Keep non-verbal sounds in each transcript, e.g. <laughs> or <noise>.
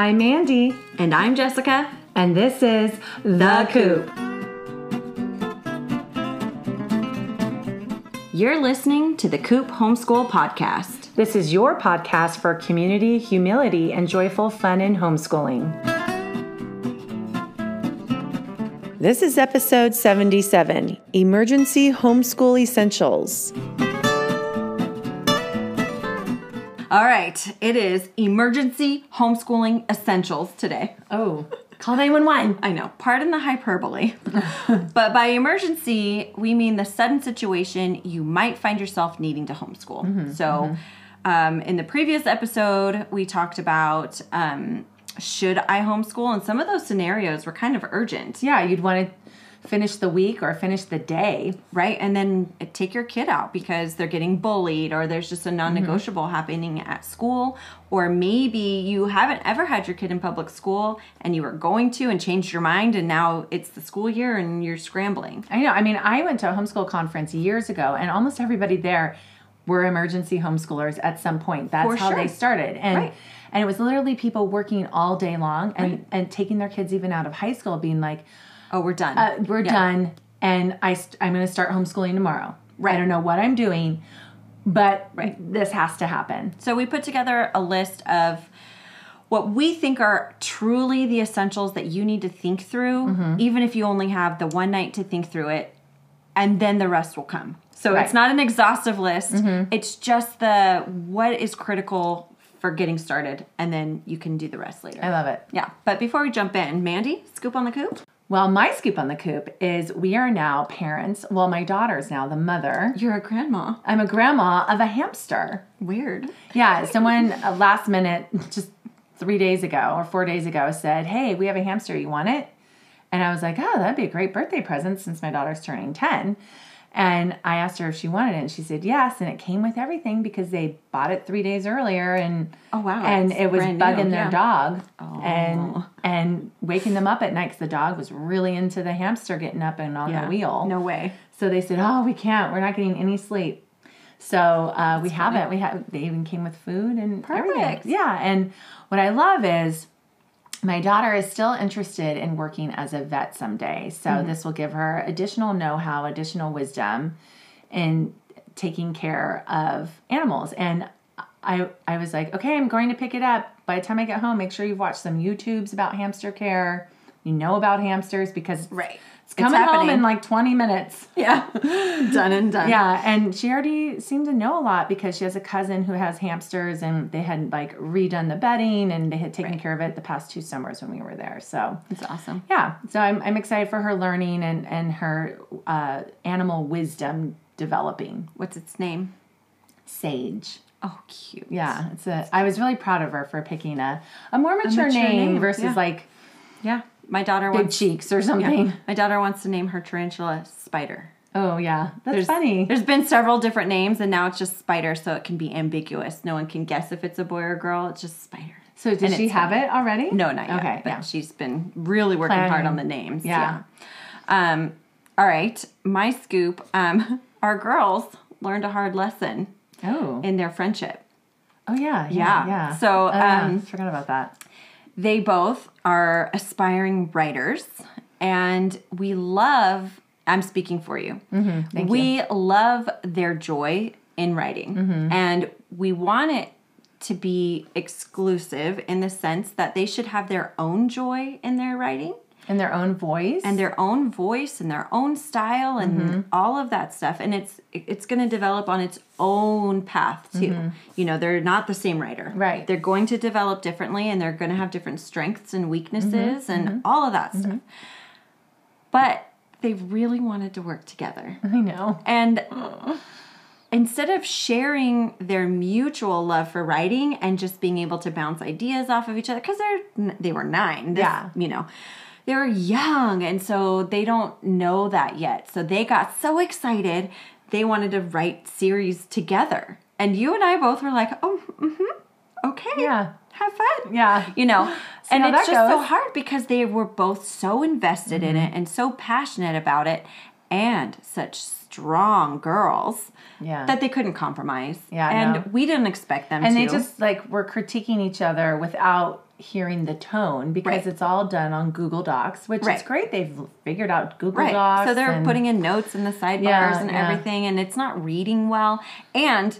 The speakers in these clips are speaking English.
I'm Mandy, And I'm Jessica. and this is The Coop. You're listening to the Coop Homeschool Podcast. This is your podcast for community, humility, and joyful fun in homeschooling. This is episode 77 Emergency Homeschool Essentials. All right, it is emergency homeschooling essentials today. Oh, call 911. I know, pardon the hyperbole. <laughs> but by emergency, we mean the sudden situation you might find yourself needing to homeschool. so, Um, in the previous episode, we talked about um, should I homeschool? And some of those scenarios were kind of urgent. Yeah, you'd want to finish the week or finish the day. right? And then uh, take your kid out because they're getting bullied or there's just a mm-hmm. non negotiable happening at school. Or maybe you haven't ever had your kid in public school and you were going to and changed your mind and now it's the school year and you're scrambling. I know. I mean, I went to a homeschool conference years ago, and almost everybody there were emergency homeschoolers at some point. That's For how sure. they started, and Right. and it was literally people working all day long and and taking their kids even out of high school, being like, Oh, we're done. uh, "We're Yeah. done, and I st- I'm going to start homeschooling tomorrow. Right. I don't know what I'm doing, but Right. this has to happen." So we put together a list of what we think are truly the essentials that you need to think through, Mm-hmm. even if you only have the one night to think through it, and then the rest will come. So Right. it's not an exhaustive list. It's just the what is critical for getting started, and then you can do the rest later. I love it. yeah. But before we jump in, Mandy, scoop on the coop. Well, my scoop on the coop is we are now parents. Well, my daughter's now the mother. You're a grandma. I'm a grandma of a hamster. Weird. Yeah, someone uh, last minute, just three days ago or four days ago, said, Hey, we have a hamster. You want it? And I was like, Oh, that'd be a great birthday present since my daughter's turning 10. And I asked her if she wanted it, and she said yes. And it came with everything because they bought it three days earlier, and Oh, wow, and it was brand new, bugging their yeah. dog, and and waking them up at night because the dog was really into the hamster getting up and on the wheel. No way. So they said, "Oh, we can't. We're not getting any sleep." So uh, we haven't. We have. They even came with food and everything. Perfect. Yeah. And what I love is my daughter is still interested in working as a vet someday. So Mm-hmm. this will give her additional know-how, additional wisdom in taking care of animals. And I I was like, okay, I'm going to pick it up. By the time I get home, make sure you've watched some YouTubes about hamster care. You know about hamsters because Right. It's coming home happening. in like 20 minutes. Yeah. <laughs> done and done. Yeah, and she already seemed to know a lot because she has a cousin who has hamsters, and they had like redone the bedding and they had taken care of it the past two summers when we were there. So It's awesome. yeah, so I'm I'm excited for her learning and and her uh, animal wisdom developing. What's its name? Sage. Oh, cute. Yeah, it's a. I was really proud of her for picking a a more mature, mature name, name, versus yeah. like Yeah. My daughter big wants cheeks or something. Yeah. My daughter wants to name her tarantula Spider. Oh yeah, that's There's, funny. There's been several different names, and now it's just Spider, so it can be ambiguous. No one can guess if it's a boy or girl. It's just Spider. So did and she have it already? No, not yet. Okay, but yeah. she's been really working hard on the names. Yeah. yeah. Um. All right. My scoop. Um. <laughs> Our girls learned a hard lesson Oh. in their friendship. Oh yeah. Yeah. Yeah. Yeah. So, Oh, um, forgot about that. They both are aspiring writers, and we love. I'm speaking for you. Mm-hmm. We love their joy in writing, Mm-hmm. and we want it to be exclusive in the sense that they should have their own joy in their writing In their own voice. and their own voice and their own style and Mm-hmm. all of that stuff and it's it's going to develop on its own path too you know they're not the same writer Mm-hmm. Right. they're going to develop differently and they're going to have different strengths and weaknesses Mm-hmm. and all of that stuff but they really wanted to work together I know. and instead of sharing their mutual love for writing and just being able to bounce ideas off of each other because they're they were nine this- Yeah. you know they were young and so they don't know that yet so they got so excited they wanted to write series together and you and i both were like oh mm-hmm okay Yeah. have fun Yeah. you know <laughs> and it's just so hard because they were both so invested in Mm-hmm. it and so passionate about it and such strong girls Yeah. that they couldn't compromise. Yeah, and we didn't expect them and to. they just like were critiquing each other without hearing the tone because Right. it's all done on Google Docs, which Right. is great. They've figured out Google right. Docs. So they're putting in notes in the sidebars Yeah, and yeah. everything, and it's not reading well. And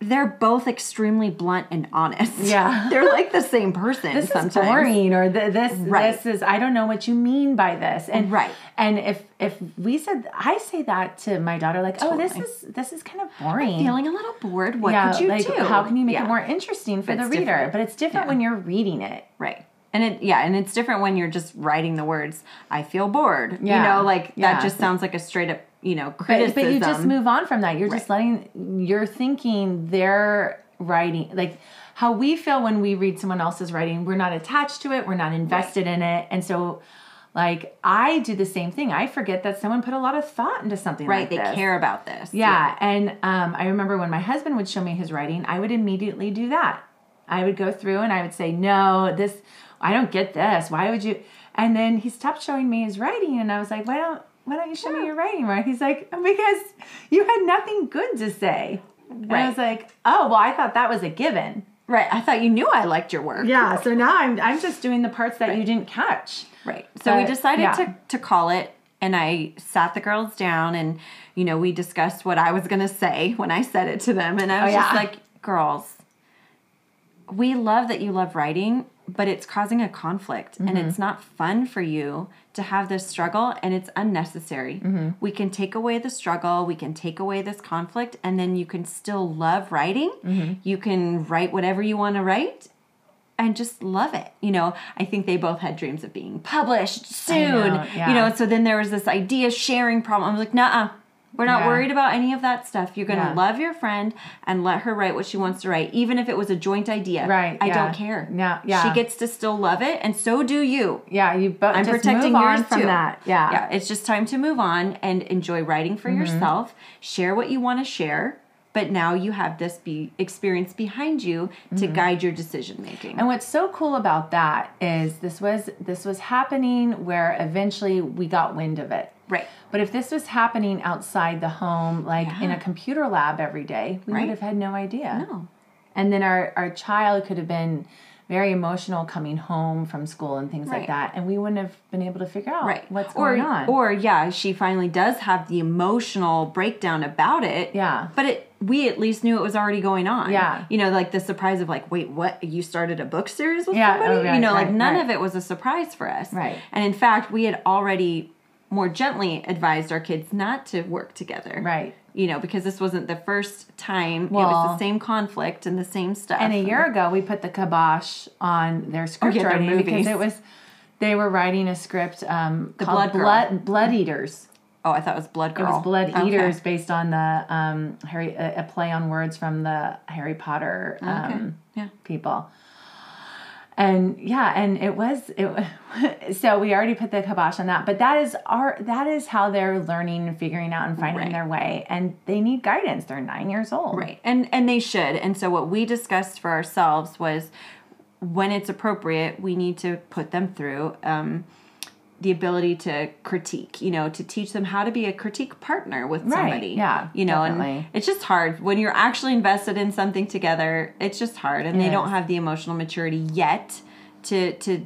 they're both extremely blunt and honest. Yeah. <laughs> they're like the same person. this sometimes. is boring or th- this Right. this is I don't know what you mean by this and Right. and if if we said I say that to my daughter like oh this is this is kind of boring Feeling a little bored. What yeah could you like do? how can you make Yeah. it more interesting for But the reader different. but it's different Yeah. when you're reading it Right. And it yeah, and it's different when you're just writing the words I feel bored. Yeah. You know, like Yeah. that just sounds like a straight up, you know, but, criticism. but you just move on from that you're just letting you're thinking they're writing like how we feel when we read someone else's writing we're not attached to it we're not invested in it and so like I do the same thing I forget that someone put a lot of thought into something Right, like they this. care about this. Yeah, and um, I remember when my husband would show me his writing, I would immediately do that. I would go through and I would say, "No, this, I don't get this. Why would you?" And then he stopped showing me his writing, and I was like, "Why don't, why don't you show me your writing?" Right? He's like, oh, "Because you had nothing good to say." And I was like, "Oh, well, I thought that was a given." Right. I thought you knew I liked your work. Yeah. So now I'm, I'm just doing the parts that you didn't catch. Right. So we decided yeah. to, to call it, and I sat the girls down, and you know we discussed what I was gonna say when I said it to them, and I oh, was Oh, just like, girls, we love that you love writing, but it's causing a conflict, and Mm-hmm. it's not fun for you to have this struggle, and it's unnecessary. Mm-hmm. We can take away the struggle, we can take away this conflict, and then you can still love writing. Mm-hmm. You can write whatever you want to write, and just love it. You know, I think they both had dreams of being published soon. know, yeah. You know, so then there was this idea sharing problem. I'm like, nah, we're not Yeah. worried about any of that stuff. You're gonna Yeah. love your friend and let her write what she wants to write, even if it was a joint idea. Right, I yeah. don't care. Yeah, yeah. She gets to still love it, and so do you. Yeah, you both I'm just protecting yours from too. that. Yeah. Yeah, it's just time to move on and enjoy writing for Mm-hmm. yourself. Share what you want to share, but now you have this be experience behind you to Mm-hmm. guide your decision making. And what's so cool about that is this was this was happening where eventually we got wind of it. Right. But if this was happening outside the home, like in a computer lab every day, we Right. would have had no idea. No. And then our, our child could have been very emotional coming home from school and things like that. And we wouldn't have been able to figure out Right. what's or, going on. Or yeah, she finally does have the emotional breakdown about it. Yeah. But it we at least knew it was already going on. Yeah. You know, like the surprise of like, wait, what? You started a book series with Yeah, oh, somebody? oh, right, you know, like none right. of it was a surprise for us. Right. And in fact, we had already more gently advised our kids not to work together. Right. You know, because this wasn't the first time. it was the same conflict and the same stuff. And a year ago, we put the kibosh on their script yeah, their because it was they were writing a script um, The called Blood. Blood, Blood Eaters. Oh, I thought it was Blood Girl. It was Blood Okay. Eaters based on the um, Harry a, a play on words from the Harry Potter um, Okay. Yeah. people. And yeah, and it was it. <laughs> So we already put the kibosh on that, but that is our that is how they're learning and figuring out and finding Right. their way, and they need guidance. They're nine years old, Right. And and they should. And so what we discussed for ourselves was when it's appropriate, we need to put them through um, the ability to critique, you know, to teach them how to be a critique partner with Right. somebody. Yeah, You know, definitely. and it's just hard when you're actually invested in something together. It's just hard and It they don't have the emotional maturity yet to to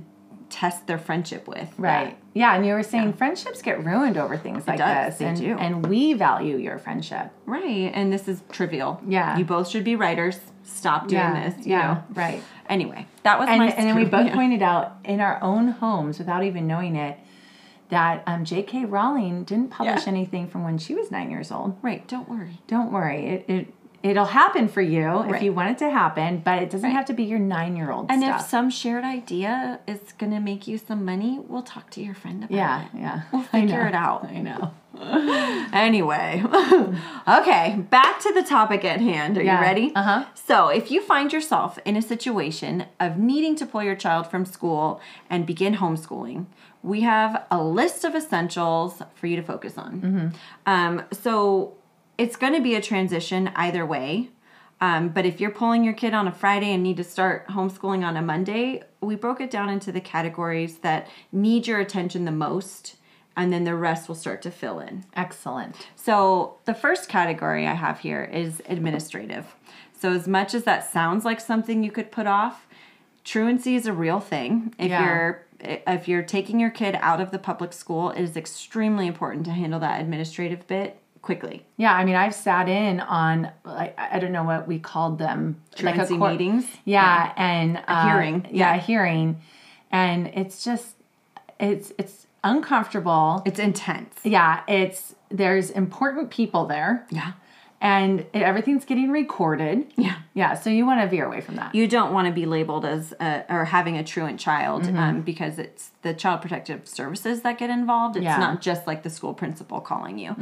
test their friendship with. Right. that. Yeah, and you were saying friendships get ruined over things like does, this, they and do. and we value your friendship. Right. And this is trivial. Yeah. You both should be writers. Stop doing yeah, this. You yeah, know. right. Anyway, that was and, my and then we both <laughs> pointed out in our own homes without even knowing it that um, J.K. Rowling didn't publish Yeah. anything from when she was nine years old. Right, don't worry. Don't worry, it, it it'll happen for you if you want it to happen, but it doesn't Right. have to be your nine year old And stuff. if some shared idea is going to make you some money, we'll talk to your friend about yeah, it. yeah, yeah. We'll <laughs> figure it out. I know. <laughs> Anyway, <laughs> okay, back to the topic at hand. Are Yeah, you ready? uh-huh. So, if you find yourself in a situation of needing to pull your child from school and begin homeschooling, we have a list of essentials for you to focus on. Mm-hmm. Um, so, it's going to be a transition either way. Um, but if you're pulling your kid on a Friday and need to start homeschooling on a Monday, we broke it down into the categories that need your attention the most and then the rest will start to fill in. Excellent. So the first category I have here is administrative. So as much as that sounds like something you could put off, truancy is a real thing. If Yeah. you're if you're taking your kid out of the public school, it is extremely important to handle that administrative bit quickly. Yeah, I mean, I've sat in on like I don't know what we called them, Truancy court- meetings? Yeah, and a hearing, Yeah, yeah. a hearing, and it's just it's it's uncomfortable. It's intense. yeah, it's there's important people there, Yeah. And everything's getting recorded. Yeah. Yeah, so you want to veer away from that. You don't want to be labeled as a, or having a truant child Mm-hmm. um, because it's the child protective services that get involved. It's Yeah. Mm-hmm. not just like the school principal calling you.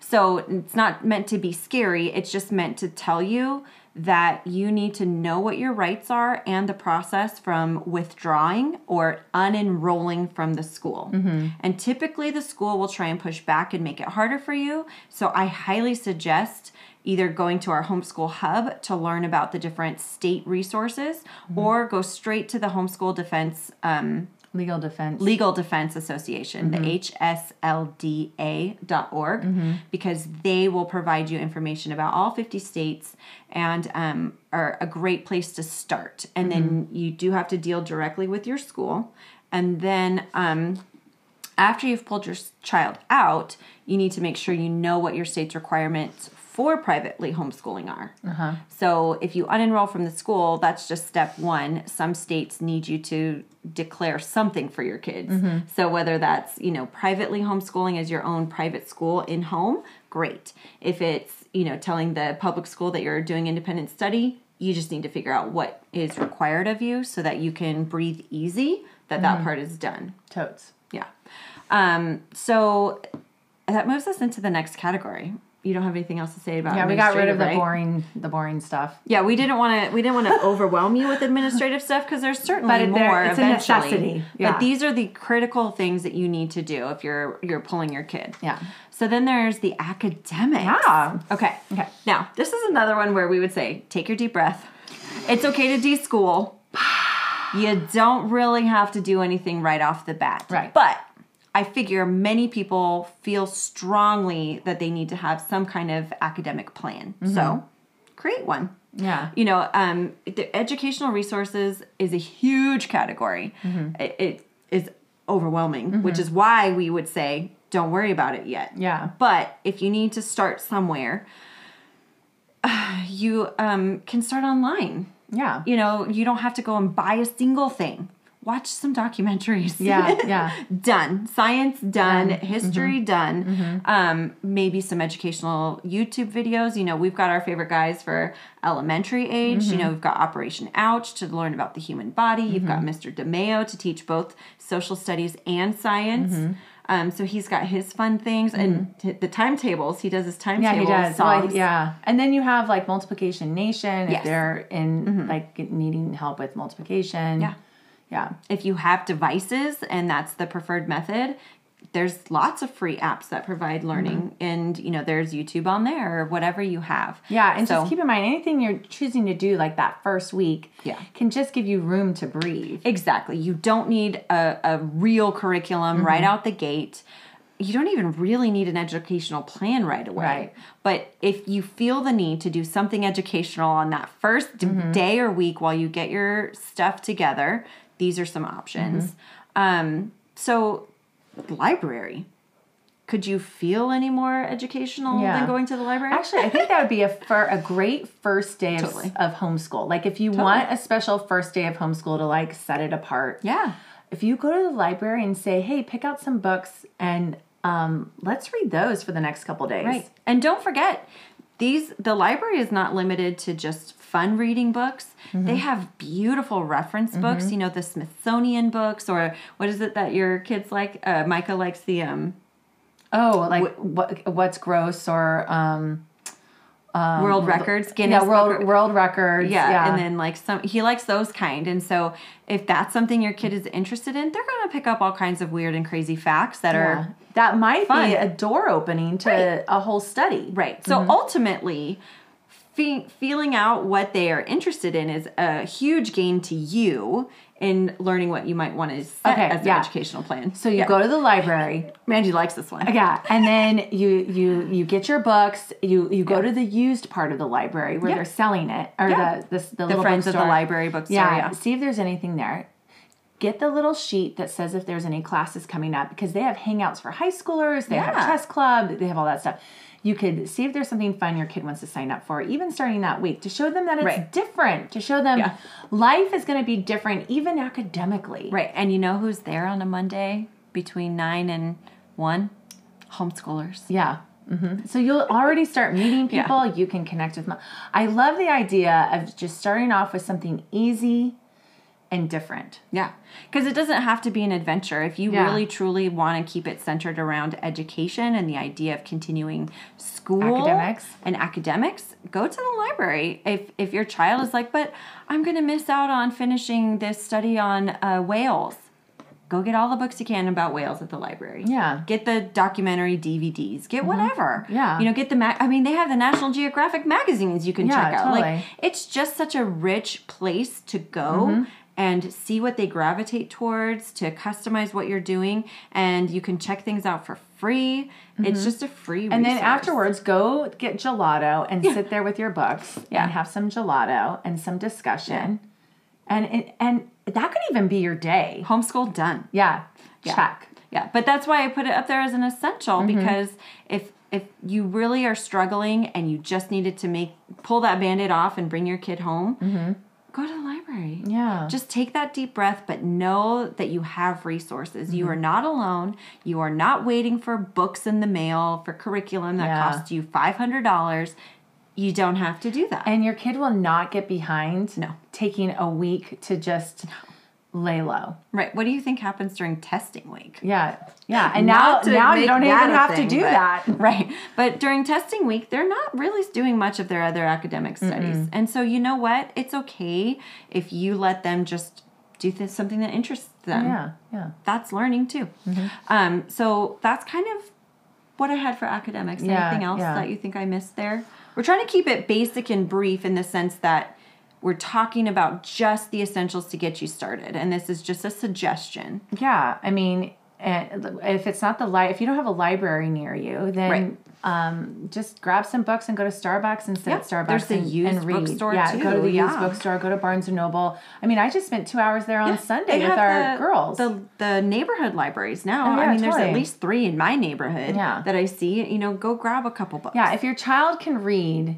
So it's not meant to be scary. It's just meant to tell you that you need to know what your rights are and the process from withdrawing or unenrolling from the school. Mm-hmm. And typically the school will try and push back and make it harder for you. So I highly suggest either going to our homeschool hub to learn about the different state resources or go straight to the homeschool defense um, Legal defense. legal defense association the hslda.org because they will provide you information about all 50 states and um, are a great place to start. And then you do have to deal directly with your school. And then um, after you've pulled your child out, you need to make sure you know what your state's requirements for privately homeschooling are. Uh-huh. So if you unenroll from the school, that's just step one. Some states need you to declare something for your kids. Mm-hmm. So whether that's, you know, privately homeschooling as your own private school in home, great. If it's, you know, telling the public school that you're doing independent study, you just need to figure out what is required of you so that you can breathe easy that that mm-hmm. part is done. Totes. Yeah. Um, so that moves us into the next category. You don't have anything else to say about it. Yeah, we got rid of the boring the boring stuff. Yeah, we didn't want to. We didn't want to overwhelm you with administrative stuff because there's certainly But more. it's a necessity. Yeah. But these are the critical things that you need to do if you're you're pulling your kid. Yeah. So then there's the academics. Yeah. Okay. Okay. Now this is another one where we would say take your deep breath. It's okay to de-school. You don't really have to do anything right off the bat. Right. But I figure many people feel strongly that they need to have some kind of academic plan. So create one. Yeah. You know, um, the educational resources is a huge category. It, it is overwhelming, which is why we would say don't worry about it yet. Yeah. But if you need to start somewhere, <sighs> you um, can start online. Yeah. You know, you don't have to go and buy a single thing. Watch some documentaries. Yeah, <laughs> yeah. done. Science done. Mm-hmm. History done. Um, maybe some educational YouTube videos. You know, we've got our favorite guys for elementary age. Mm-hmm. You know, we've got Operation Ouch to learn about the human body. You've got Mm-hmm. Mr. DeMaio to teach both social studies and science. Mm-hmm. Um, so he's got his fun things and t- the timetables. He does his Yeah, timetables. he does. Well, yeah. And then you have like multiplication nation if Yes. Mm-hmm. they're in like needing help with multiplication. Yeah. Yeah. if you have devices and that's the preferred method there's lots of free apps that provide learning Mm-hmm. and you know there's youtube on there or whatever you have Yeah, and So- just keep in mind anything you're choosing to do like that first week Yeah. can just give you room to breathe. exactly you don't need a, a real curriculum right Mm-hmm. out the gate you don't even really need an educational plan right away Right. but if you feel the need to do something educational on that 1st Mm-hmm. day or week while you get your stuff together these are some options Mm-hmm. um, so library could you feel any more educational Yeah. than going to the library Actually, I think that would be a fir- a great first day of, Totally. of homeschool. Like if you want a special first day of homeschool to like set it apart. yeah If you go to the library and say, "Hey, pick out some books and um, let's read those for the next couple days." Right. And don't forget, these the library is not limited to just fun reading books. Mm-hmm. They have beautiful reference books, you know, the Smithsonian books or what is it that your kids like? Uh, Micah likes the um Oh, like what what's gross or um world records, Guinness yeah, world of- world records. yeah, Yeah. and then like some he likes those kind. And so if that's something your kid is interested in, they're going to pick up all kinds of weird and crazy facts that Yeah. are that might fun. be a door opening to Right. a whole study. Right. So Mm-hmm. ultimately, fe- feeling out what they are interested in is a huge gain to you in learning what you might want to set Okay, as an yeah. educational plan. So you Yeah. go to the library. Mandy likes this one. Yeah, <laughs> and then you you you get your books. You you go to the used part of the library where they're selling it, or the the, the, The little Friends of the. Library bookstore. Yeah, Yeah. see if there's anything there. Get the little sheet that says if there's any classes coming up because they have hangouts for high schoolers. They have chess club. They have all that stuff. You could see if there's something fun your kid wants to sign up for, even starting that week, to show them that it's Right. different. To show them Yeah. life is going to be different, even academically. Right. And you know who's there on a Monday between 9 and 1? Homeschoolers. Yeah. hmm So you'll already start meeting Yeah. people. You can connect with them. I love the idea of just starting off with something easy and different. Yeah. Because it doesn't have to be an adventure. If you Yeah. really truly want to keep it centered around education and the idea of continuing school Academics. and academics, go to the library. If if your child is like, but I'm going to miss out on finishing this study on uh, whales, go get all the books you can about whales at the library. Yeah. Mm-hmm. Get the documentary DVDs. Get whatever. Yeah. You know, get the mag. I mean, they have the National Geographic magazines you can Yeah, check out. Like, it's just such a rich place to go Mm-hmm. And see what they gravitate towards to customize what you're doing and you can check things out for free it's just a free Mm-hmm. And then afterwards, go get gelato and sit there with your books Yeah. and have some gelato and some discussion. And it, and that could even be your day. homeschool done Yeah. Check. yeah but that's why i put it up there as an essential Mm-hmm. because if if you really are struggling and you just needed to make pull that band-aid off and bring your kid home go to the library. Yeah. Just take that deep breath, but know that you have resources. You Mm-hmm. are not alone. You are not waiting for books in the mail for curriculum that Yeah. costs you $500. You don't have to do that. and your kid will not get behind No. taking a week to just lay low. right. What do you think happens during testing week? Yeah. Yeah. <laughs> And now Not now you don't even have thing, to do but- that. <laughs> Right. But during testing week, they're not really doing much of their other academic studies. And so, you know what? It's okay if you let them just do th- something that interests them. Yeah. Yeah. that's learning too. Mm-hmm. Um, so that's kind of what I had for academics. Yeah, Anything else yeah. that you think I missed there? We're trying to keep it basic and brief in the sense that we're talking about just the essentials to get you started, and this is just a suggestion. Yeah, I mean, if it's not the li- if you don't have a library near you, then Right. um, just grab some books and go to Starbucks and sit Yeah, at Starbucks there's the and, used and read. bookstore, yeah, go to too, the used bookstore, go to Barnes and Noble. I mean, I just spent two hours there on Sunday They with our the, girls. The the neighborhood libraries now. Oh, yeah, I mean, there's at least three in my neighborhood Yeah. that I see. You know, go grab a couple books. yeah, if your child can read,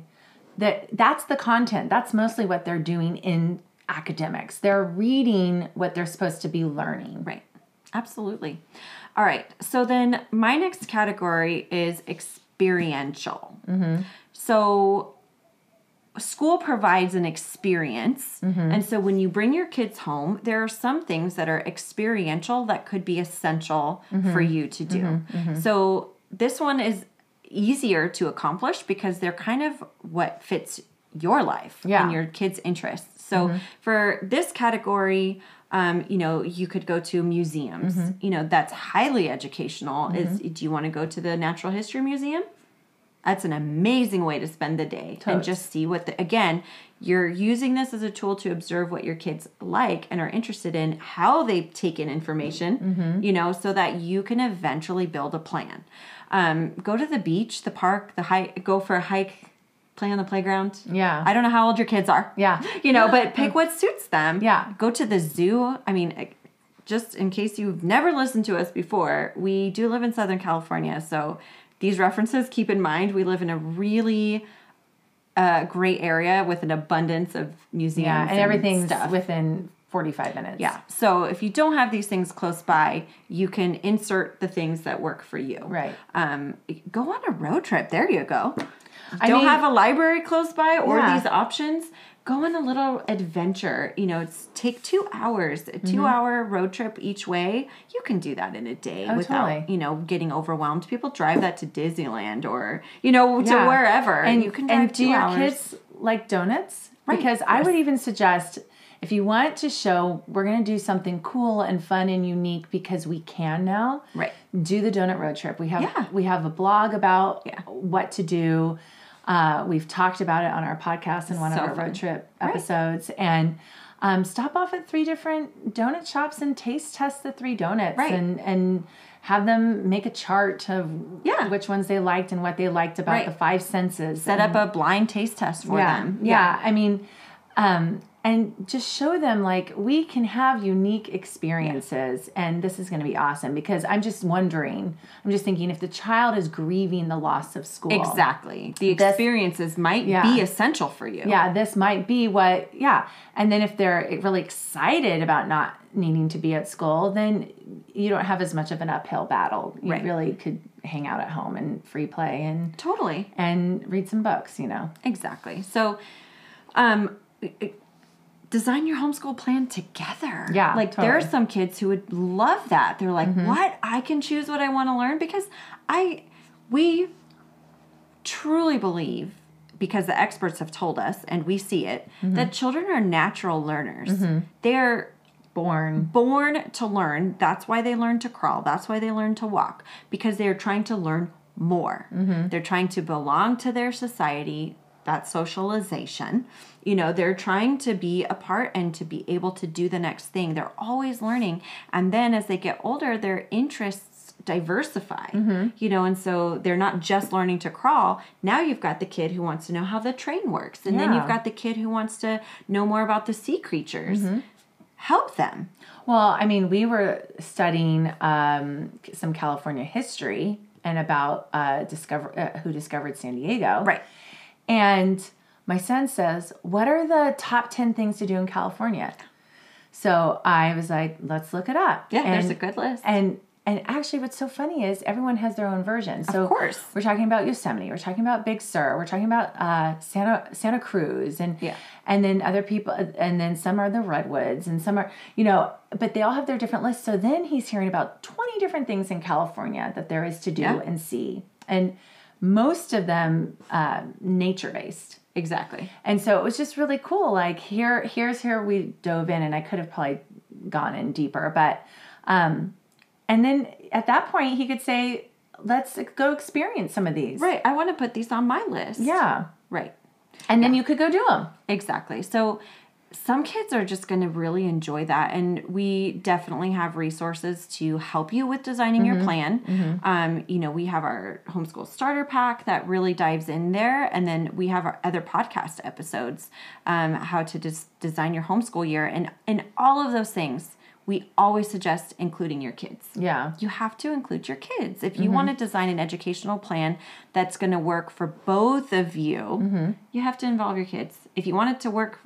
that that's the content. That's mostly what they're doing in academics. They're reading what they're supposed to be learning. Right. Absolutely. All right. So then my next category is experiential. Mm-hmm. So school provides an experience. Mm-hmm. And so when you bring your kids home, there are some things that are experiential that could be essential mm-hmm. for you to do. So this one is easier to accomplish because they're kind of what fits your life Yeah. and your kids' interests. So mm-hmm. for this category, um, you know, you could go to museums. Mm-hmm. You know, that's highly educational. Is mm-hmm. do you want to go to the Natural History Museum? That's an amazing way to spend the day and just see what the again, you're using this as a tool to observe what your kids like and are interested in, how they take in information, you know, so that you can eventually build a plan. Um, go to the beach, the park, the hike, go for a hike, play on the playground. Yeah. I don't know how old your kids are. Yeah. <laughs> You know, but <laughs> pick what suits them. Yeah. Go to the zoo. I mean, just in case you've never listened to us before, we do live in Southern California. So these references, keep in mind, we live in a really uh, great area with an abundance of museums. Yeah, and everything's stuff. within 45 minutes. Yeah. So if you don't have these things close by, you can insert the things that work for you. Right. Um, go on a road trip. There you go. I don't mean- have a library close by or Yeah. these options. Go on a little adventure. You know, it's take two hours, a 2 Mm-hmm. hour road trip each way. You can do that in a day Oh, without, totally. you know, getting overwhelmed. People drive that to Disneyland or, you know, to wherever. And you can and do your hours. kids like donuts? Right, Because I would even suggest if you want to show we're going to do something cool and fun and unique because we can now. Right. Do the donut road trip. We have Yeah. we have a blog about Yeah. what to do. Uh, we've talked about it on our podcast in one So of our fun. road trip episodes, Right. And um, stop off at three different donut shops and taste test the three donuts Right. and and have them make a chart of Yeah. which ones they liked and what they liked about Right. the five senses. Set up a blind taste test for yeah, them. Yeah. I mean, um, and just show them like we can have unique experiences, and this is going to be awesome because I'm just wondering, I'm just thinking if the child is grieving the loss of school. Exactly. The This- experiences might Yeah. be essential for you. Yeah, this might be what, yeah. And then if they're really excited about not needing to be at school, then you don't have as much of an uphill battle. You Right. really could hang out at home and free play and Totally. and read some books, you know. Exactly. So, um, design your homeschool plan together. Yeah, Like there are some kids who would love that. They're like, Mm-hmm. "What? I can choose what I want to learn because I we truly believe because the experts have told us and we see it Mm-hmm. that children are natural learners. They're Born. born to learn. That's why they learn to crawl. That's why they learn to walk because they're trying to learn more. They're trying to belong to their society. That's socialization. You know, they're trying to be a part and to be able to do the next thing. They're always learning. And then as they get older, their interests diversify. You know, and so they're not just learning to crawl. Now you've got the kid who wants to know how the train works. And then you've got the kid who wants to know more about the sea creatures. Help them. Well, I mean, we were studying um, some California history and about uh, discover uh, who discovered San Diego. Right. And my son says, "What are the top ten things to do in California?" So I was like, "Let's look it up." Yeah, and, there's a good list. And and actually, what's so funny is everyone has their own version. So of course. we're talking about Yosemite, we're talking about Big Sur, we're talking about uh, Santa Santa Cruz, and Yeah. and then other people, and then some are the redwoods, and some are you know, but they all have their different lists. So then he's hearing about twenty different things in California that there is to do Yeah. and see, and most of them uh, nature based. Exactly. And so it was just really cool. Like here, here's here we dove in, and I could have probably gone in deeper, but um, and then at that point he could say, "Let's go experience some of these." Right. I want to put these on my list. Yeah. Right. And then you could go do them. Exactly. So some kids are just going to really enjoy that. And we definitely have resources to help you with designing your plan. Um, you know, we have our homeschool starter pack that really dives in there. And then we have our other podcast episodes, um, how to just design your homeschool year. And in all of those things, we always suggest including your kids. Yeah. you have to include your kids. If you want to design an educational plan that's going to work for both of you, you have to involve your kids. If you want it to work,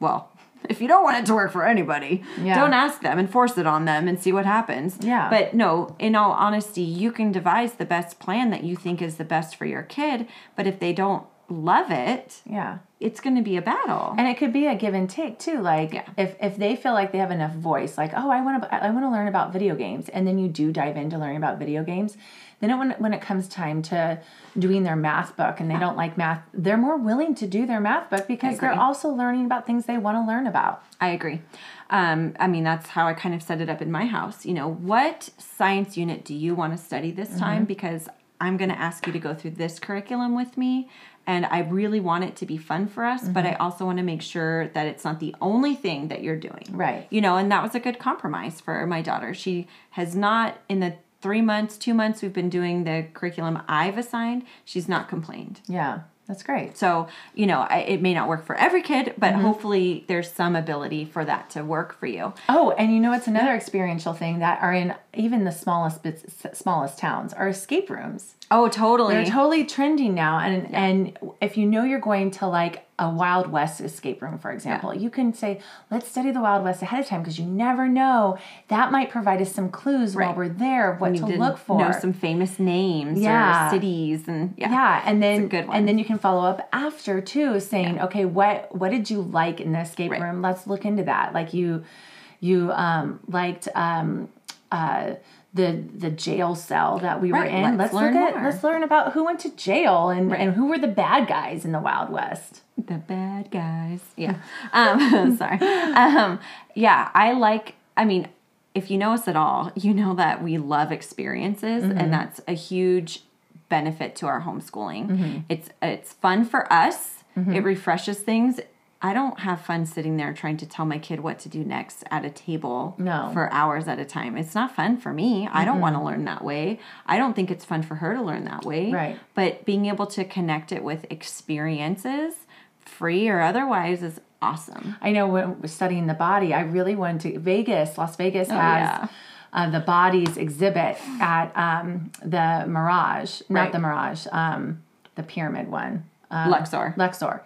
well, <laughs> if you don't want it to work for anybody, Yeah. don't ask them and force it on them and see what happens. Yeah. But no, in all honesty, you can devise the best plan that you think is the best for your kid. But if they don't love it, Yeah. it's going to be a battle. And it could be a give and take too. Like Yeah. if if they feel like they have enough voice, like oh I want to I want to learn about video games, and then you do dive into learning about video games, then it, when when it comes time to doing their math book and they don't like math, they're more willing to do their math book because they're also learning about things they want to learn about. I agree. Um, I mean, that's how I kind of set it up in my house. You know, what science unit do you want to study this time? Because I'm going to ask you to go through this curriculum with me. And I really want it to be fun for us, but I also want to make sure that it's not the only thing that you're doing. Right. You know, and that was a good compromise for my daughter. She has not, in the three months, two months we've been doing the curriculum I've assigned, she's not complained. Yeah, that's great. So, you know, I, it may not work for every kid, but Mm-hmm. hopefully there's some ability for that to work for you. Oh, and you know it's another experiential thing that are in even the smallest bits, smallest towns are escape rooms. Oh, totally. They're totally trending now, and and if you know you're going to like a Wild West escape room, for example, you can say, "Let's study the Wild West ahead of time because you never know that might provide us some clues while we're there of what to look for." Know some famous names Yeah. or cities, and yeah, yeah, and then good and then you can follow up after too, saying, "Okay, what what did you like in the escape Right. room? Let's look into that." Like you you um, liked um, uh, the the jail cell that we were in. let's Let's, learn look at more. let's learn about who went to jail and and who were the bad guys in the Wild West. the bad guys. Yeah. <laughs> um, <laughs> sorry. Um, yeah, I like. I mean, if you know us at all, you know that we love experiences, Mm-hmm. and that's a huge benefit to our homeschooling. It's it's fun for us. It refreshes things. I don't have fun sitting there trying to tell my kid what to do next at a table No. for hours at a time. It's not fun for me. I don't want to learn that way. I don't think it's fun for her to learn that way. Right. But being able to connect it with experiences, free or otherwise, is awesome. I know when studying the body, I really wanted to. Vegas, Las Vegas has Oh, yeah. uh, the bodies exhibit at um, the Mirage, not Right. the Mirage, um, the Pyramid one, um, Luxor. Luxor.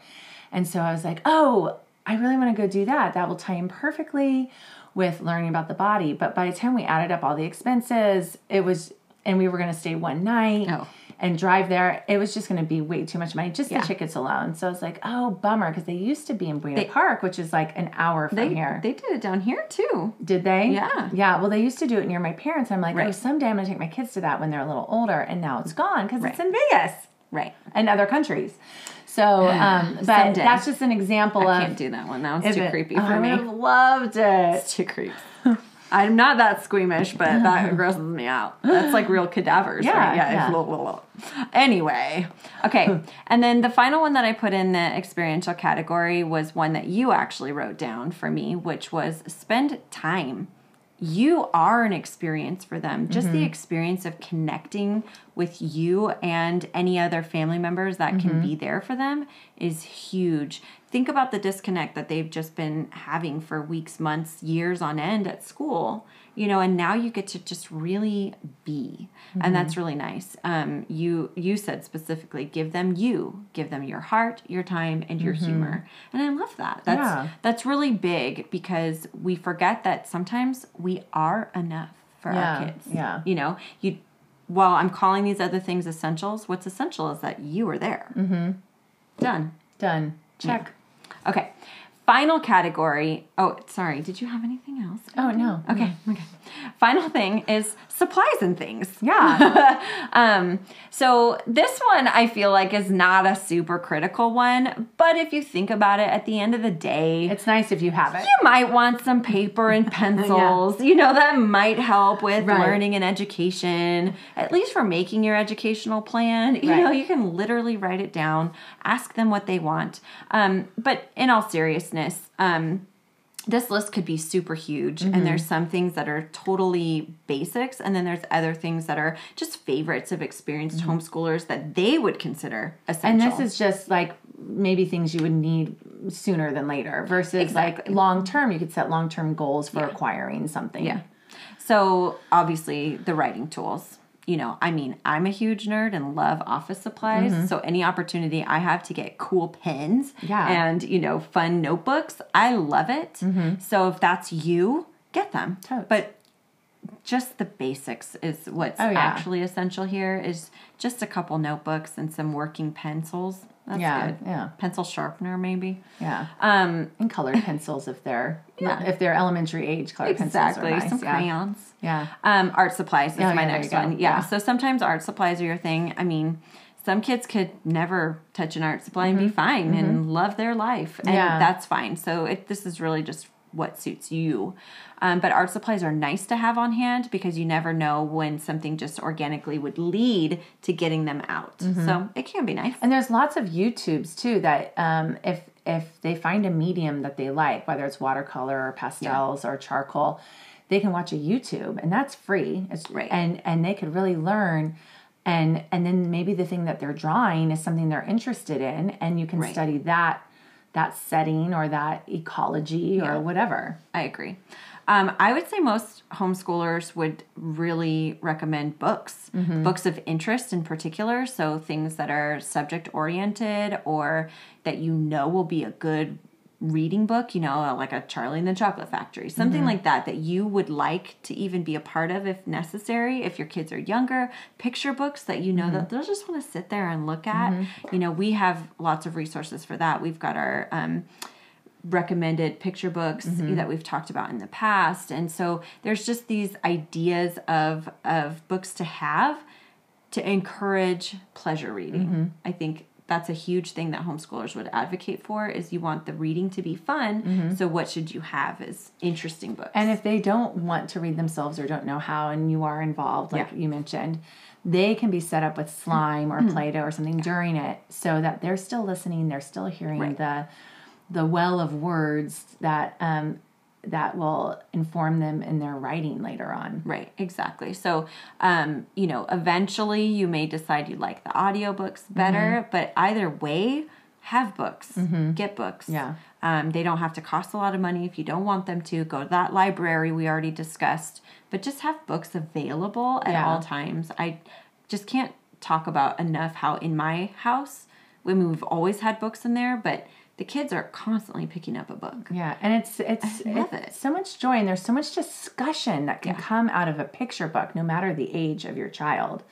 And so I was like, oh, I really want to go do that. That will tie in perfectly with learning about the body. But by the time we added up all the expenses, it was, and we were going to stay one night. Oh. And drive there, it was just going to be way too much money, just Yeah. the tickets alone. So I was like, "Oh, bummer," because they used to be in Buena Park, which is like an hour from They, here. they did it down here too. Did they? Yeah. Yeah. Well, they used to do it near my parents. I'm like, oh, someday I'm gonna take my kids to that when they're a little older, and now it's gone because it's in Vegas Right. and other countries. So, um, but Someday. that's just an example I of. can't do that one. That one's too it- creepy I for me. would have loved it. It's too creepy. I'm not that squeamish, but that <laughs> grosses me out. That's like real cadavers. Yeah, right? yeah. it's blah, blah, blah. Anyway, okay. <laughs> and then the final one that I put in the experiential category was one that you actually wrote down for me, which was spend time. You are an experience for them. Just Mm-hmm. the experience of connecting with you and any other family members that Mm-hmm. can be there for them is huge. Think about the disconnect that they've just been having for weeks, months, years on end at school, you know, and now you get to just really be. Mm-hmm. And that's really nice. Um, you you said specifically give them you, give them your heart, your time, and your humor. And I love that. That's Mm-hmm. Yeah. that's really big because we forget that sometimes we are enough for Yeah, our kids. yeah. You know, you while I'm calling these other things essentials, what's essential is that you are there. Mm-hmm. Done. Done. Check. Okay. Final category. Oh, sorry. Did you have anything else? Oh no. Okay. Okay. Final thing is supplies and things. Yeah. <laughs> <laughs> Um, so this one I feel like is not a super critical one, but if you think about it, at the end of the day, it's nice if you have it. you might want some paper and <laughs> pencils. You know, that might help with Right. learning and education, at least for making your educational plan. You Right. know, you can literally write it down, ask them what they want. Um, but in all seriousness, um, this list could be super huge Mm-hmm. and there's some things that are totally basics and then there's other things that are just favorites of experienced homeschoolers that they would consider essential Mm-hmm. And this is just like maybe things you would need sooner than later versus like long term. You could set long term goals for acquiring something. Yeah. So obviously the writing tools. You know, I mean, I'm a huge nerd and love office supplies. Mm-hmm. So any opportunity I have to get cool pens Yeah. and, you know, fun notebooks, I love it. Mm-hmm. So if that's you, get them. Totes. But just the basics is what's Oh, yeah. actually essential here is just a couple notebooks and some working pencils. That's Yeah, good. yeah. Pencil sharpener maybe. Yeah. Um And colored <laughs> pencils if they're Yeah. if they're elementary age colored exactly. pencils are nice. Some yeah. crayons. Yeah. Um, art supplies is Oh, my yeah, next one. Yeah. So sometimes art supplies are your thing. I mean, some kids could never touch an art supply and be fine and love their life, and Mm-hmm. Yeah. that's fine. So it, this is really just what suits you. Um, but art supplies are nice to have on hand because you never know when something just organically would lead to getting them out. Mm-hmm. So it can be nice. And there's lots of YouTubes too that um, if if they find a medium that they like, whether it's watercolor or pastels or charcoal, they can watch a YouTube and that's free. It's Right. and and they could really learn and and then maybe the thing that they're drawing is something they're interested in and you can Right. study that that setting or that ecology or whatever. I agree. Um, I would say most homeschoolers would really recommend books, Mm-hmm. books of interest in particular. So things that are subject oriented or that you know will be a good reading book, you know, like a Charlie and the Chocolate Factory, something Mm-hmm. like that, that you would like to even be a part of if necessary. If your kids are younger, picture books that you know Mm-hmm. that they'll just want to sit there and look at. You know, we have lots of resources for that. We've got our, um, recommended picture books Mm-hmm. that we've talked about in the past and so there's just these ideas of of books to have to encourage pleasure reading Mm-hmm. i think that's a huge thing that homeschoolers would advocate for is you want the reading to be fun. So what should you have is interesting books. And if they don't want to read themselves or don't know how, and you are involved, like Yeah. you mentioned, they can be set up with slime or Play Doh or something during it so that they're still listening, they're still hearing Right. the the well of words that um, that will inform them in their writing later on. Right, exactly. So, um, you know, eventually you may decide you like the audiobooks better, but either way, have books, get books. Yeah. Um, they don't have to cost a lot of money if you don't want them to. Go to that library we already discussed, but just have books available at Yeah. all times. I just can't talk about enough how in my house, I mean, we've always had books in there, but the kids are constantly picking up a book. Yeah, and it's it's it's it. so much joy and there's so much discussion that can Yeah. come out of a picture book, no matter the age of your child.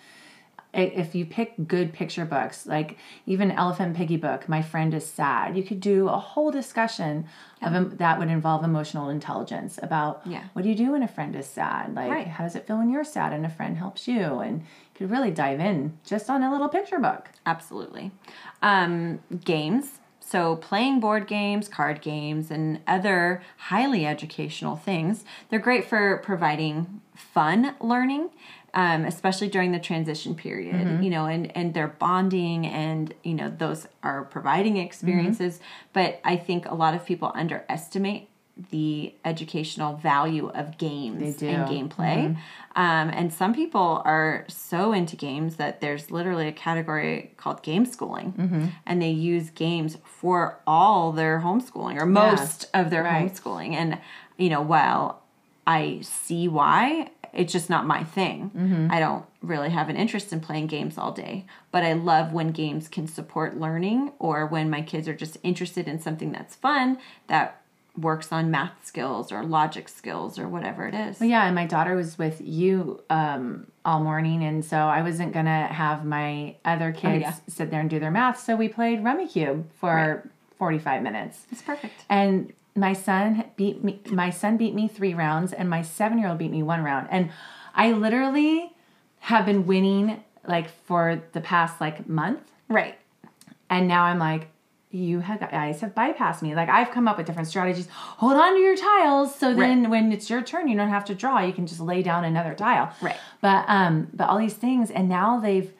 If you pick good picture books, like even Elephant Piggy book, My Friend is Sad, you could do a whole discussion of em- that would involve emotional intelligence about Yeah. what do you do when a friend is sad? Like, Right. how does it feel when you're sad and a friend helps you? And you could really dive in just on a little picture book. Absolutely. Um, games. So, playing board games, card games, and other highly educational things, they're great for providing fun learning, um, especially during the transition period, you know, and, and they're bonding and, you know, those are providing experiences. But I think a lot of people underestimate the educational value of games and gameplay. Mm-hmm. Um, and some people are so into games that there's literally a category called game schooling, mm-hmm. and they use games for all their homeschooling or most of their right. homeschooling. And you know, while I see why, it's just not my thing. Mm-hmm. I don't really have an interest in playing games all day, but I love when games can support learning or when my kids are just interested in something that's fun that works on math skills or logic skills or whatever it is. Yeah, and my daughter was with you um, all morning, and so I wasn't gonna have my other kids Oh, yeah. sit there and do their math. So we played Rummikub for forty-five minutes, It's perfect. and my son beat me. My son beat me three rounds, and my seven-year-old beat me one round. And I literally have been winning like for the past like month, Right. and now I'm like. You have guys have bypassed me. Like I've come up with different strategies. Hold on to your tiles, so then when it's your turn, you don't have to draw. You can just lay down another tile. Right. But um, but all these things, and now they've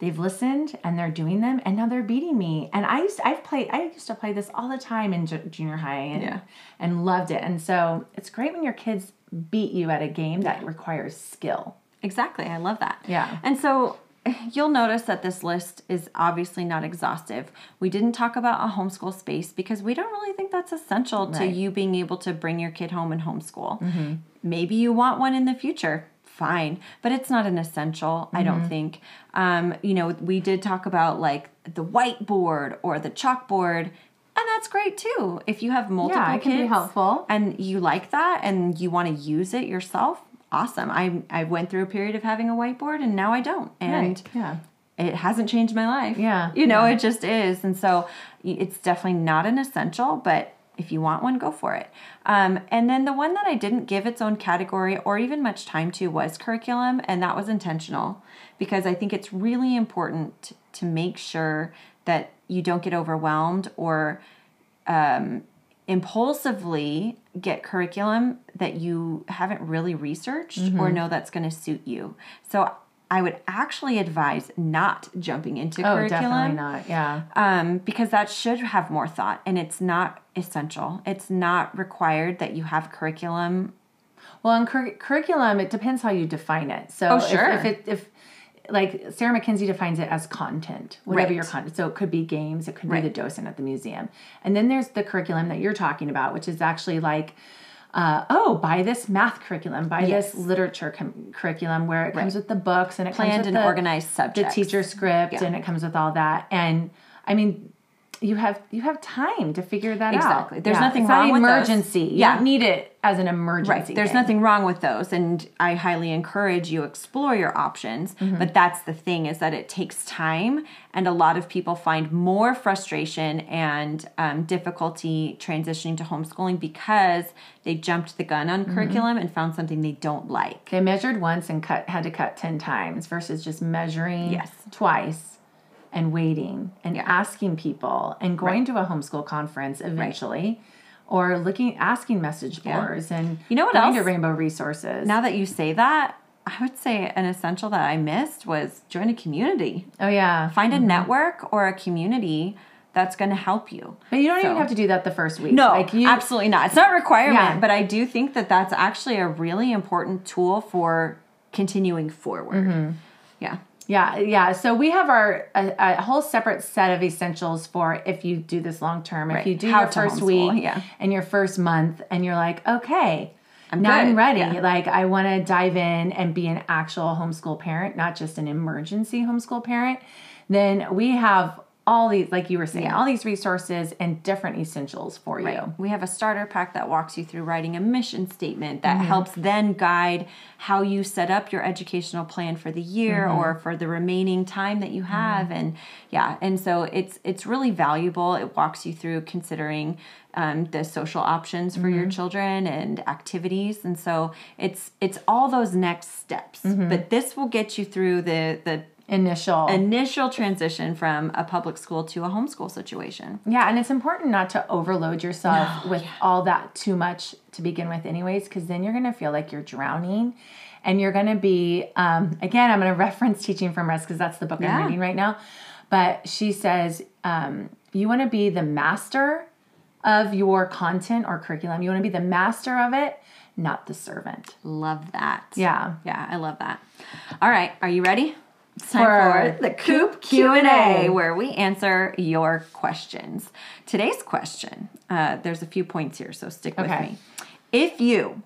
they've listened and they're doing them, and now they're beating me. And I used I've played I used to play this all the time in ju- junior high, and Yeah. and loved it. And so it's great when your kids beat you at a game that requires skill. Exactly. I love that. Yeah. And so <laughs> you'll notice that this list is obviously not exhaustive. We didn't talk about a homeschool space because we don't really think that's essential to you being able to bring your kid home and homeschool. Maybe you want one in the future. Fine, but it's not an essential, I don't think. Um, you know, we did talk about like the whiteboard or the chalkboard, and that's great too. If you have multiple it can be kids helpful. and you like that and you want to use it yourself, awesome. I I went through a period of having a whiteboard and now I don't. And Right. Yeah. it hasn't changed my life. Yeah, You know, yeah. it just is. And so it's definitely not an essential, but if you want one, go for it. Um, and then the one that I didn't give its own category or even much time to was curriculum, and that was intentional because I think it's really important to make sure that you don't get overwhelmed or um, impulsively get curriculum that you haven't really researched Mm-hmm. or know that's going to suit you. So I would actually advise not jumping into Oh, curriculum definitely not. Yeah. um, because that should have more thought and it's not essential. It's not required that you have curriculum. Well, in cur- curriculum, it depends how you define it. So, Oh, if- sure. if, it if like Sarah Mackenzie defines it as content, whatever Right. your content. So it could be games, it could Right. be the docent at the museum, and then there's the curriculum that you're talking about, which is actually like. Uh, oh, buy this math curriculum, buy Yes. this literature com- curriculum where it comes with the books and it Planned comes with and the, organized subject the teacher script Yeah. and it comes with all that. And I mean, you have you have time to figure that out. Exactly. There's nothing it's not wrong with those. emergency. You Yeah. don't need it as an emergency. Right. There's thing. nothing wrong with those. And I highly encourage you explore your options. Mm-hmm. But that's the thing is that it takes time. And a lot of people find more frustration and um, difficulty transitioning to homeschooling because they jumped the gun Mm-hmm. on curriculum and found something they don't like. They measured once and cut had to cut ten times versus just measuring Yes. twice and waiting and Yeah. asking people and going to a homeschool conference eventually or looking asking message Yeah. boards and You know what going to rainbow resources Now that you say that, I would say an essential that I missed was join a community. oh yeah Find a network or a community that's going to help you. but you don't So- even have to do that the first week No, like you absolutely not. It's not a requirement, Yeah. but I do think that that's actually a really important tool for continuing forward. Mm-hmm. Yeah. Yeah, yeah. So we have our a, a whole separate set of essentials for if you do this long term. If Right. you do How your first homeschool, week yeah. and your first month, and you're like, okay, I'm now I'm ready. yeah. Like I want to dive in and be an actual homeschool parent, not just an emergency homeschool parent. Then we have all these, like you were saying, all these resources and different essentials for you. We have a starter pack that walks you through writing a mission statement that Mm-hmm. helps then guide how you set up your educational plan for the year Mm-hmm. or for the remaining time that you have and yeah and so it's it's really valuable it walks you through considering um, the social options for Mm-hmm. your children and activities and so it's it's all those next steps Mm-hmm. but this will get you through the the Initial. initial transition from a public school to a homeschool situation Yeah, and it's important not to overload yourself with all that too much to begin with, anyways, because then you're going to feel like you're drowning. And you're going to be, um, again, I'm going <laughs> to reference Teaching from Rest because that's the book Yeah. I'm reading right now. But she says, um, you want to be the master of your content or curriculum. You want to be the master of it, not the servant. love that Yeah. Yeah, I love that. All right, are you ready? For for the Coop Q&A where we answer your questions. Today's question, uh, there's a few points here, so stick with Okay. me. If you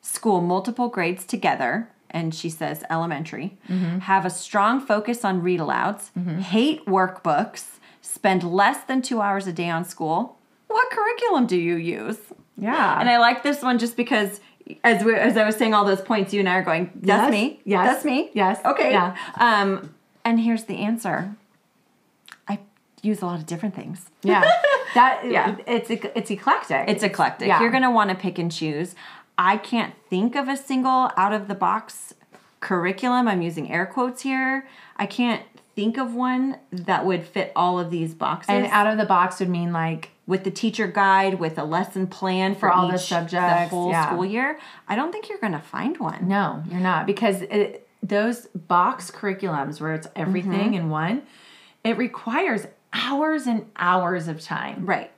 school multiple grades together, and she says elementary, Mm-hmm. have a strong focus on read alouds, hate workbooks, spend less than two hours a day on school, what curriculum do you use? Yeah. And I like this one just because as we as I was saying all those points, you and I are going, that's Yes, me. yes, That's me. yes, Okay. yeah. Um, and here's the answer. I use a lot of different things. yeah. <laughs> That, Yeah. It's, it's eclectic. It's eclectic. Yeah. You're gonna want to pick and choose. I can't think of a single out of the box curriculum. I'm using air quotes here. I can't think of one that would fit all of these boxes. and out of the box would mean like, with the teacher guide, with a lesson plan for, For all the subjects, the whole yeah. school year, I don't think you're gonna find one. No, you're not because it, those box curriculums where it's everything Mm-hmm. in one, it requires hours and hours of time. Right.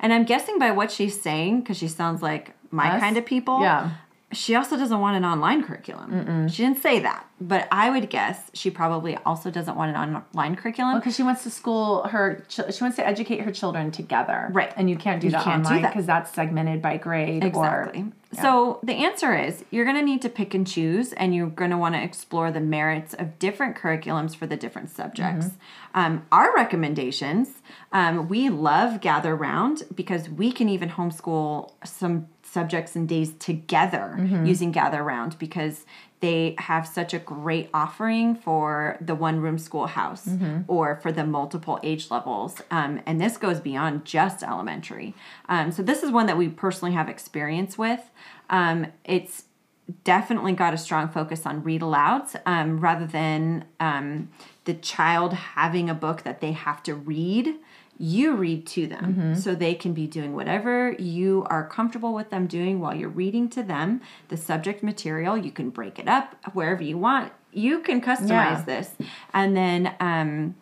And I'm guessing by what she's saying, because she sounds like my Us? kind of people. Yeah. She also doesn't want an online curriculum. She didn't say that, but I would guess she probably also doesn't want an online curriculum. Because she wants to school her, she wants to educate her children together. Right. And you can't do that can't online that. because that's segmented by grade Exactly. or. So the answer is you're going to need to pick and choose, and you're going to want to explore the merits of different curriculums for the different subjects. Um, our recommendations um, we love Gather Round because we can even homeschool some subjects and days together using Gather Round because they have such a great offering for the one room schoolhouse or for the multiple age levels. Um, and this goes beyond just elementary. Um, so, this is one that we personally have experience with. Um, it's definitely got a strong focus on read alouds um, rather than um, the child having a book that they have to read. You read to them so they can be doing whatever you are comfortable with them doing while you're reading to them the subject material. You can break it up wherever you want. You can customize Yeah. this. And then, um,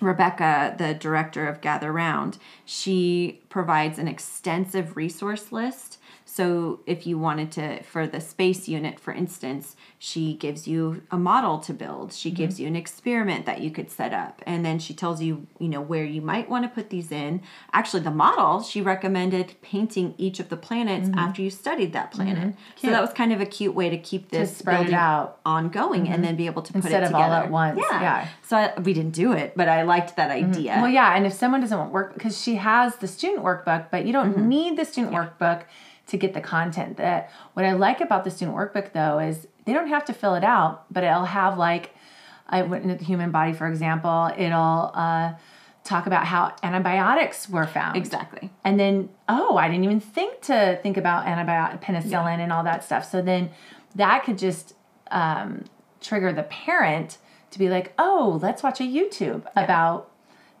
Rebecca, the director of Gather Round, she provides an extensive resource list. So, if you wanted to, for the space unit, for instance, she gives you a model to build. She mm-hmm. gives you an experiment that you could set up. And then she tells you, you know, where you might want to put these in. Actually, the model, she recommended painting each of the planets mm-hmm. after you studied that planet. Mm-hmm. So, that was kind of a cute way to keep this spread building out. ongoing and then be able to put Instead it of together. all at once, yeah. So I, we didn't do it, but I liked that idea. Well, yeah, and if someone doesn't want work because she has the student workbook, but you don't Mm-hmm. need the student workbook to get the content. That what I like about the student workbook though is they don't have to fill it out, but it'll have like I went into the human body, for example, it'll uh, talk about how antibiotics were found. Exactly. And then, oh, I didn't even think to think about antibiotic penicillin and all that stuff. So then that could just um, trigger the parent to be like, oh, let's watch a YouTube about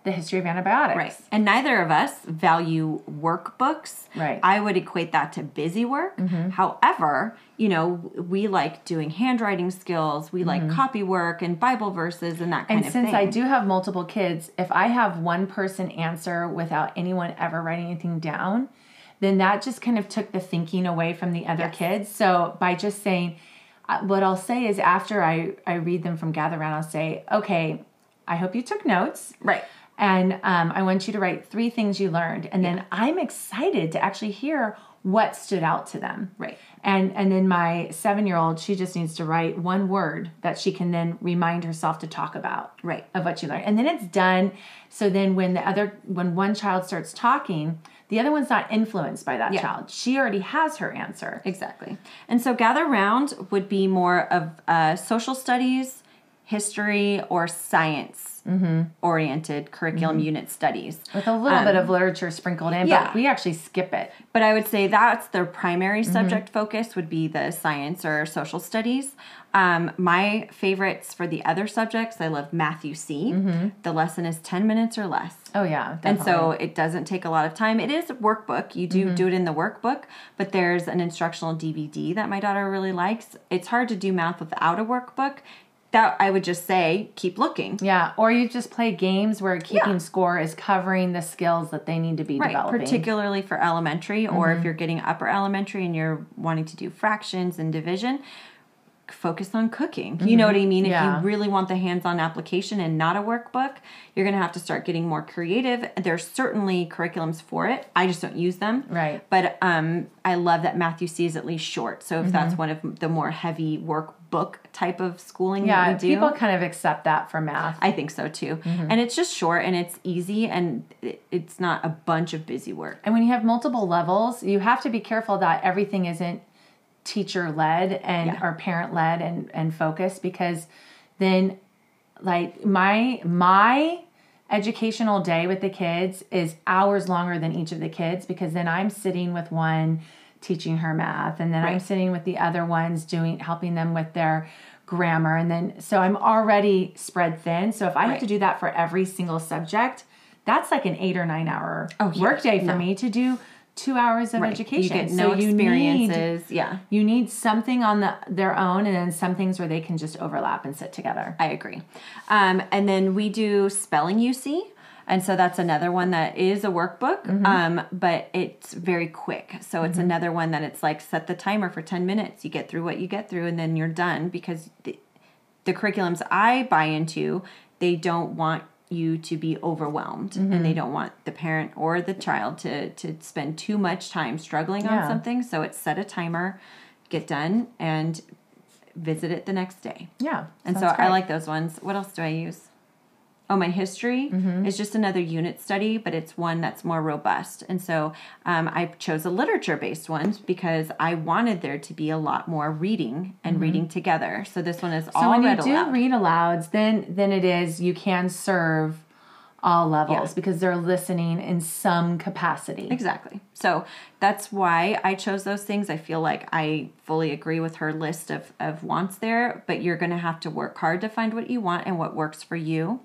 the history of antibiotics. Right. And neither of us value workbooks. Right. I would equate that to busy work. However, you know, we like doing handwriting skills, we like copy work and Bible verses and that kind And of thing. And since. I do have multiple kids, if I have one person answer without anyone ever writing anything down, then that just kind of took the thinking away from the other Yes. kids. So by just saying, uh, what I'll say is after I, I read them from Gather Round, I'll say, okay, I hope you took notes. Right. And um, I want you to write three things you learned. And then I'm excited to actually hear what stood out to them. Right. And and then my seven year old, she just needs to write one word that she can then remind herself to talk about. Right. Of what you learned. And then it's done. So then when the other when one child starts talking, the other one's not influenced by that Yeah. child. She already has her answer. Exactly. And so gather round would be more of uh, social studies, history, or science oriented curriculum unit studies. With a little bit of literature sprinkled in, Um, yeah. but we actually skip it. But I would say that's their primary Mm-hmm. subject focus would be the science or social studies. Um, my favorites for the other subjects, I love Math-U-See. The lesson is 10 minutes or less. Oh yeah. And so it doesn't take a lot of time. It is a workbook. You do do it in the workbook, but there's an instructional DVD that my daughter really likes. It's hard to do math without a workbook. That I would just say, keep looking. Yeah, or you just play games where keeping Yeah. score is covering the skills that they need to be Right, developing. particularly for elementary, or Mm-hmm. if you're getting upper elementary and you're wanting to do fractions and division, focus on cooking. You know what I mean? Mm-hmm. Yeah. If you really want the hands-on application and not a workbook, you're going to have to start getting more creative. There's certainly curriculums for it. I just don't use them. Right. But um, I love that Math-U-See is at least short. So if Mm-hmm. that's one of the more heavy workbook type of schooling yeah, that we do, people kind of accept that for math. I think so too. Mm-hmm. And it's just short and it's easy and it's not a bunch of busy work. And when you have multiple levels, you have to be careful that everything isn't teacher led and Yeah. or parent led and and focused because then like my my educational day with the kids is hours longer than each of the kids because then I'm sitting with one teaching her math and then I'm sitting with the other ones doing helping them with their grammar and then so I'm already spread thin so if I have to do that for every single subject that's like an 8 or 9 hour Oh, yeah. workday for No. me to do 2 hours of Right. education You get So no need- experiences. yeah. you need something on the, their own and then some things where they can just overlap and sit together. I agree. Um, and then we do Spelling You See. And so that's another one that is a workbook, Mm-hmm. um, but it's very quick. So it's another one that it's like set the timer for 10 minutes. You get through what you get through, and then you're done because the, the curriculums I buy into, they don't want you to be overwhelmed and Mm-hmm. they don't want the parent or the child to, to spend too much time struggling on something. So it's set a timer, get done, and visit it the next day. Yeah. And so sounds I like those ones. What else do I use? Oh, my history Mm-hmm. is just another unit study, but it's one that's more robust. And so um, I chose a literature based one because I wanted there to be a lot more reading and reading together. So this one is Mm-hmm. So all when you do aloud. read alouds, then then it is you can serve all levels Yeah. because they're listening in some capacity. Exactly. So that's why I chose those things. I feel like I fully agree with her list of, of wants there, but you're going to have to work hard to find what you want and what works for you.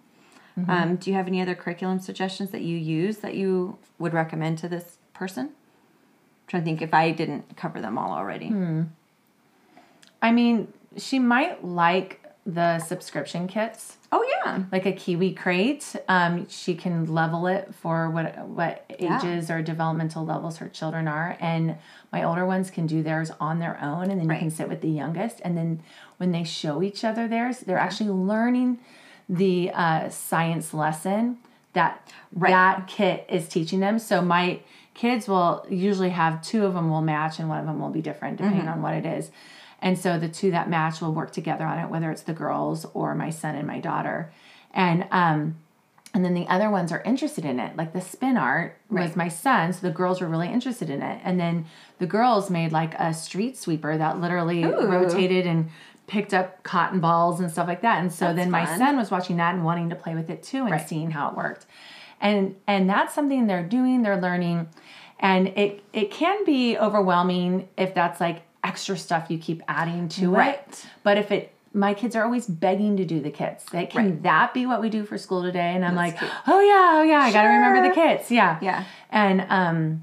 Mm-hmm. Um, do you have any other curriculum suggestions that you use that you would recommend to this person? I'm trying to think if I didn't cover them all already. Hmm. I mean, she might like the subscription kits. Oh, yeah. like a kiwi crate um, she can level it for what what Yeah. ages or developmental levels her children are and my older ones can do theirs on their own and then you can sit with the youngest and then when they show each other theirs they're actually learning the uh, science lesson that Right. that kit is teaching them so my kids will usually have two of them will match and one of them will be different depending Mm-hmm. on what it is and so the two that match will work together on it, whether it's the girls or my son and my daughter. And um, and then the other ones are interested in it. Like the spin art was Right. my son, so the girls were really interested in it. And then the girls made like a street sweeper that literally Ooh. rotated and picked up cotton balls and stuff like that. And so That's then my fun. son was watching that and wanting to play with it too and Right. seeing how it worked. And and that's something they're doing, they're learning. And it it can be overwhelming if that's like extra stuff you keep adding to Right. it. But if it my kids are always begging to do the kits. Like, can Right. that be what we do for school today? And I'm like, cute. oh yeah, oh yeah, I got to remember the kits. Yeah, Yeah. And um,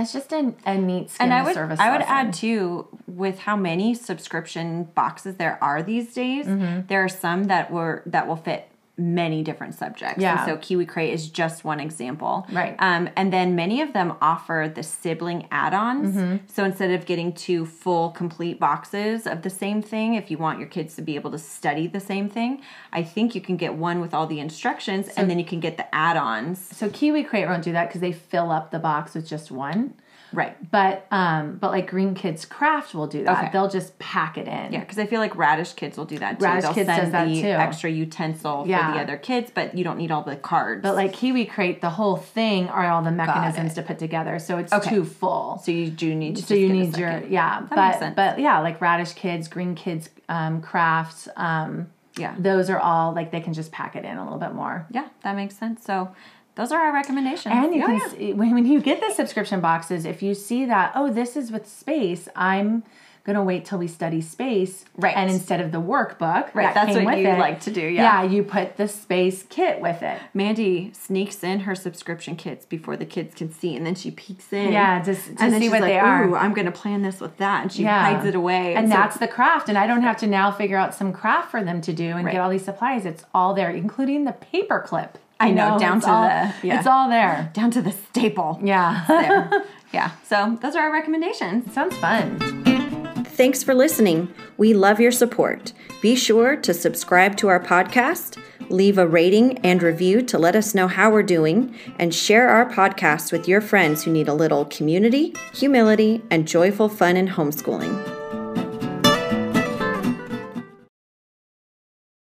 it's just a, a neat skin and I would service. I would lesson. add too with how many subscription boxes there are these days. Mm-hmm. There are some that were that will fit many different subjects. Yeah. And so Kiwi Crate is just one example. Right. Um, and then many of them offer the sibling add-ons. Mm-hmm. So instead of getting two full complete boxes of the same thing, if you want your kids to be able to study the same thing, I think you can get one with all the instructions and then you can get the add-ons. So Kiwi Crate won't do that because they fill up the box with just one. Right. But um, but like Green Kids Craft will do that. Okay. They'll just pack it in. Yeah, because I feel like Raddish Kids will do that too. Raddish They'll Kids send does that the too. extra utensil Yeah. for the other kids, but you don't need all the cards. But like Kiwi Crate, the whole thing are all the mechanisms to put together. So it's Okay. too full. so you do need to. so just you need your yeah makes but but yeah like Raddish kids green kids um crafts um Yeah. those are all like they can just pack it in a little bit more Yeah, that makes sense. So those are our recommendations. and you can yeah. see, when, you get the subscription boxes if you see that oh this is with space i'm gonna wait till we study space Right. and instead of the workbook Right, that that's what you it, like to do, yeah. Yeah. You put the space kit with it Mandy sneaks in her subscription kits before the kids can see, and then she peeks in. Yeah, just to and then see she's what like, they are. Ooh, I'm going to plan this with that, and she Yeah. hides it away. and so- that's the craft and i don't have to now figure out some craft for them to do and Right. get all these supplies it's all there including the paper clip I You know, down to all- the- yeah. it's all there down to the staple. yeah There. <laughs> yeah. So those are our recommendations. sounds fun Thanks for listening. We love your support. Be sure to subscribe to our podcast, leave a rating and review to let us know how we're doing, and share our podcast with your friends who need a little community, humility, and joyful fun in homeschooling.